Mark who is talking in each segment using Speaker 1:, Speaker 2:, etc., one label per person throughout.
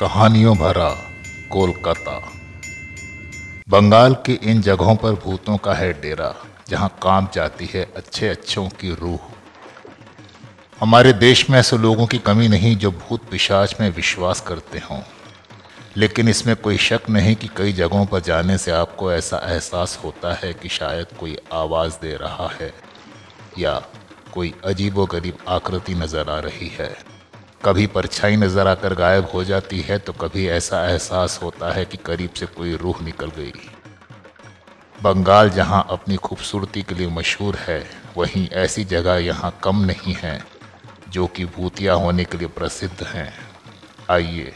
Speaker 1: कहानियों भरा कोलकाता। बंगाल की इन जगहों पर भूतों का है डेरा, जहाँ काम जाती है अच्छे अच्छों की रूह। हमारे देश में ऐसे लोगों की कमी नहीं जो भूत पिशाच में विश्वास करते हों। लेकिन इसमें कोई शक नहीं कि कई जगहों पर जाने से आपको ऐसा एहसास होता है कि शायद कोई आवाज़ दे रहा है या कोई अजीबो आकृति नज़र आ रही है। कभी परछाई नज़र आकर गायब हो जाती है तो कभी ऐसा एहसास होता है कि करीब से कोई रूह निकल गई। बंगाल जहाँ अपनी खूबसूरती के लिए मशहूर है, वहीं ऐसी जगह यहाँ कम नहीं है, जो कि भूतिया होने के लिए प्रसिद्ध हैं। आइए,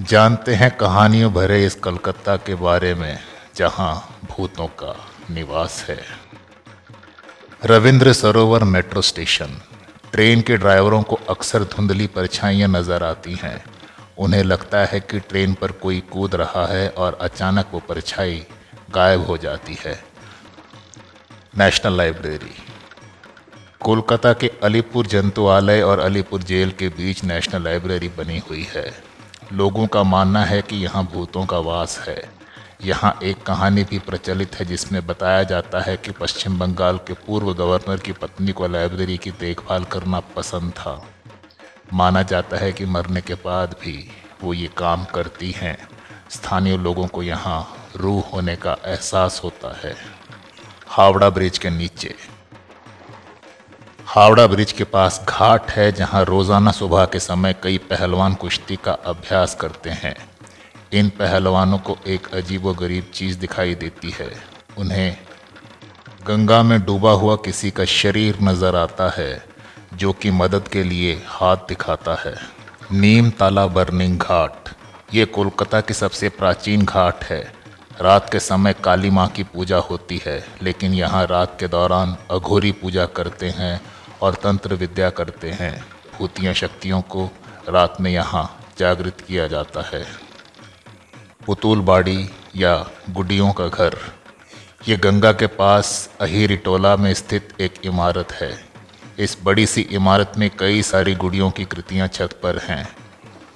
Speaker 1: जानते हैं कहानियों भरे इस कलकत्ता के बारे में, जहाँ भूतों का निवास है। रविंद्र सरोवर मेट्रो स्टेशन। ट्रेन के ड्राइवरों को अक्सर धुंधली परछाइयाँ नज़र आती हैं। उन्हें लगता है कि ट्रेन पर कोई कूद रहा है और अचानक वो परछाई गायब हो जाती है। National library. कोलकाता के अलीपुर जंतुआलय और अलीपुर जेल के बीच नेशनल लाइब्रेरी बनी हुई है। लोगों का मानना है कि यहाँ भूतों का वास है। यहाँ एक कहानी भी प्रचलित है जिसमें बताया जाता है कि पश्चिम बंगाल के पूर्व गवर्नर की पत्नी को लाइब्रेरी की देखभाल करना पसंद था। माना जाता है कि मरने के बाद भी वो ये काम करती हैं। स्थानीय लोगों को यहाँ रूह होने का एहसास होता है। हावड़ा ब्रिज के नीचे। हावड़ा ब्रिज के पास घाट है जहाँ रोज़ाना सुबह के समय कई पहलवान कुश्ती का अभ्यास करते हैं। इन पहलवानों को एक अजीब गरीब चीज़ दिखाई देती है। उन्हें गंगा में डूबा हुआ किसी का शरीर नज़र आता है, जो कि मदद के लिए हाथ दिखाता है। नीम ताला बर्निंग घाट। ये कोलकाता की सबसे प्राचीन घाट है। रात के समय काली माँ की पूजा होती है, लेकिन यहाँ रात के दौरान अघोरी पूजा करते हैं और तंत्र विद्या करते हैं। भूतिया शक्तियों को रात में यहाँ जागृत किया जाता है। पुतुल बाड़ी या गुडियों का घर। ये गंगा के पास अहिरिटोला में स्थित एक इमारत है। इस बड़ी सी इमारत में कई सारी गुड़ियों की कृतियाँ छत पर हैं।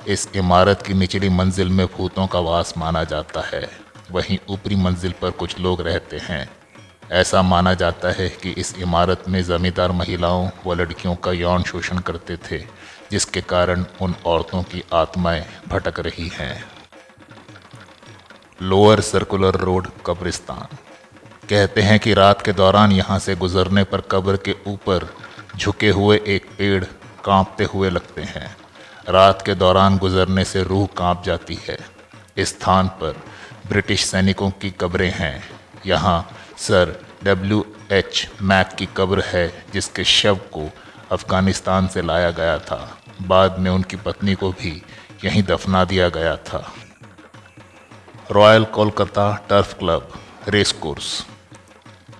Speaker 1: इस इमारत की निचली मंजिल में भूतों का वास माना जाता है। वहीं ऊपरी मंजिल पर कुछ लोग रहते हैं। ऐसा माना जाता है कि इस इमारत में ज़मींदार महिलाओं व लड़कियों का यौन शोषण करते थे, जिसके कारण उन औरतों की आत्माएँ भटक रही हैं। लोअर सर्कुलर रोड कब्रिस्तान। कहते हैं कि रात के दौरान यहाँ से गुजरने पर कब्र के ऊपर झुके हुए एक पेड़ कांपते हुए लगते हैं। रात के दौरान गुजरने से रूह काँप जाती है। इस स्थान पर ब्रिटिश सैनिकों की कब्रें हैं। यहाँ सर डब्ल्यू एच मैक की कब्र है, जिसके शव को अफ़गानिस्तान से लाया गया था। बाद में उनकी पत्नी को भी यहीं दफना दिया गया था। Royal Kolkata turf club race course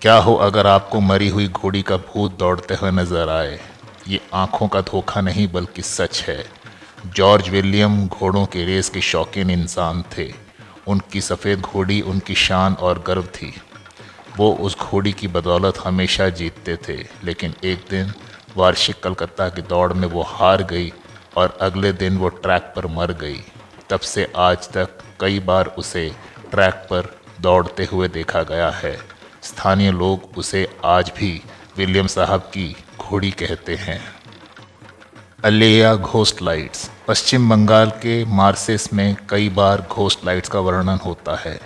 Speaker 1: क्या हो अगर आपको मरी हुई घोड़ी का भूत दौड़ते हुए नज़र आए? ये आँखों का धोखा नहीं, बल्कि सच है। जॉर्ज विलियम घोड़ों के रेस के शौकीन इंसान थे। उनकी सफ़ेद घोड़ी उनकी शान और गर्व थी। वो उस घोड़ी की बदौलत हमेशा जीतते थे, लेकिन एक दिन वार्षिक कलकत्ता की दौड़ में वो हार गई और अगले दिन वो ट्रैक पर मर गई। तब से आज तक कई बार उसे ट्रैक पर दौड़ते हुए देखा गया है। स्थानीय लोग उसे आज भी विलियम साहब की घोड़ी कहते हैं। अलेया घोस्ट लाइट्स, पश्चिम बंगाल के मार्सेस में कई बार घोस्ट लाइट्स का वर्णन होता है।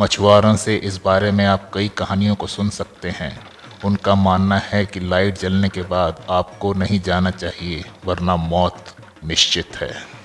Speaker 1: मछुआरों से इस बारे में आप कई कहानियों को सुन सकते हैं। उनका मानना है कि लाइट जलने के बाद आपको नहीं जाना चाहिए, वरना मौत निश्चित है।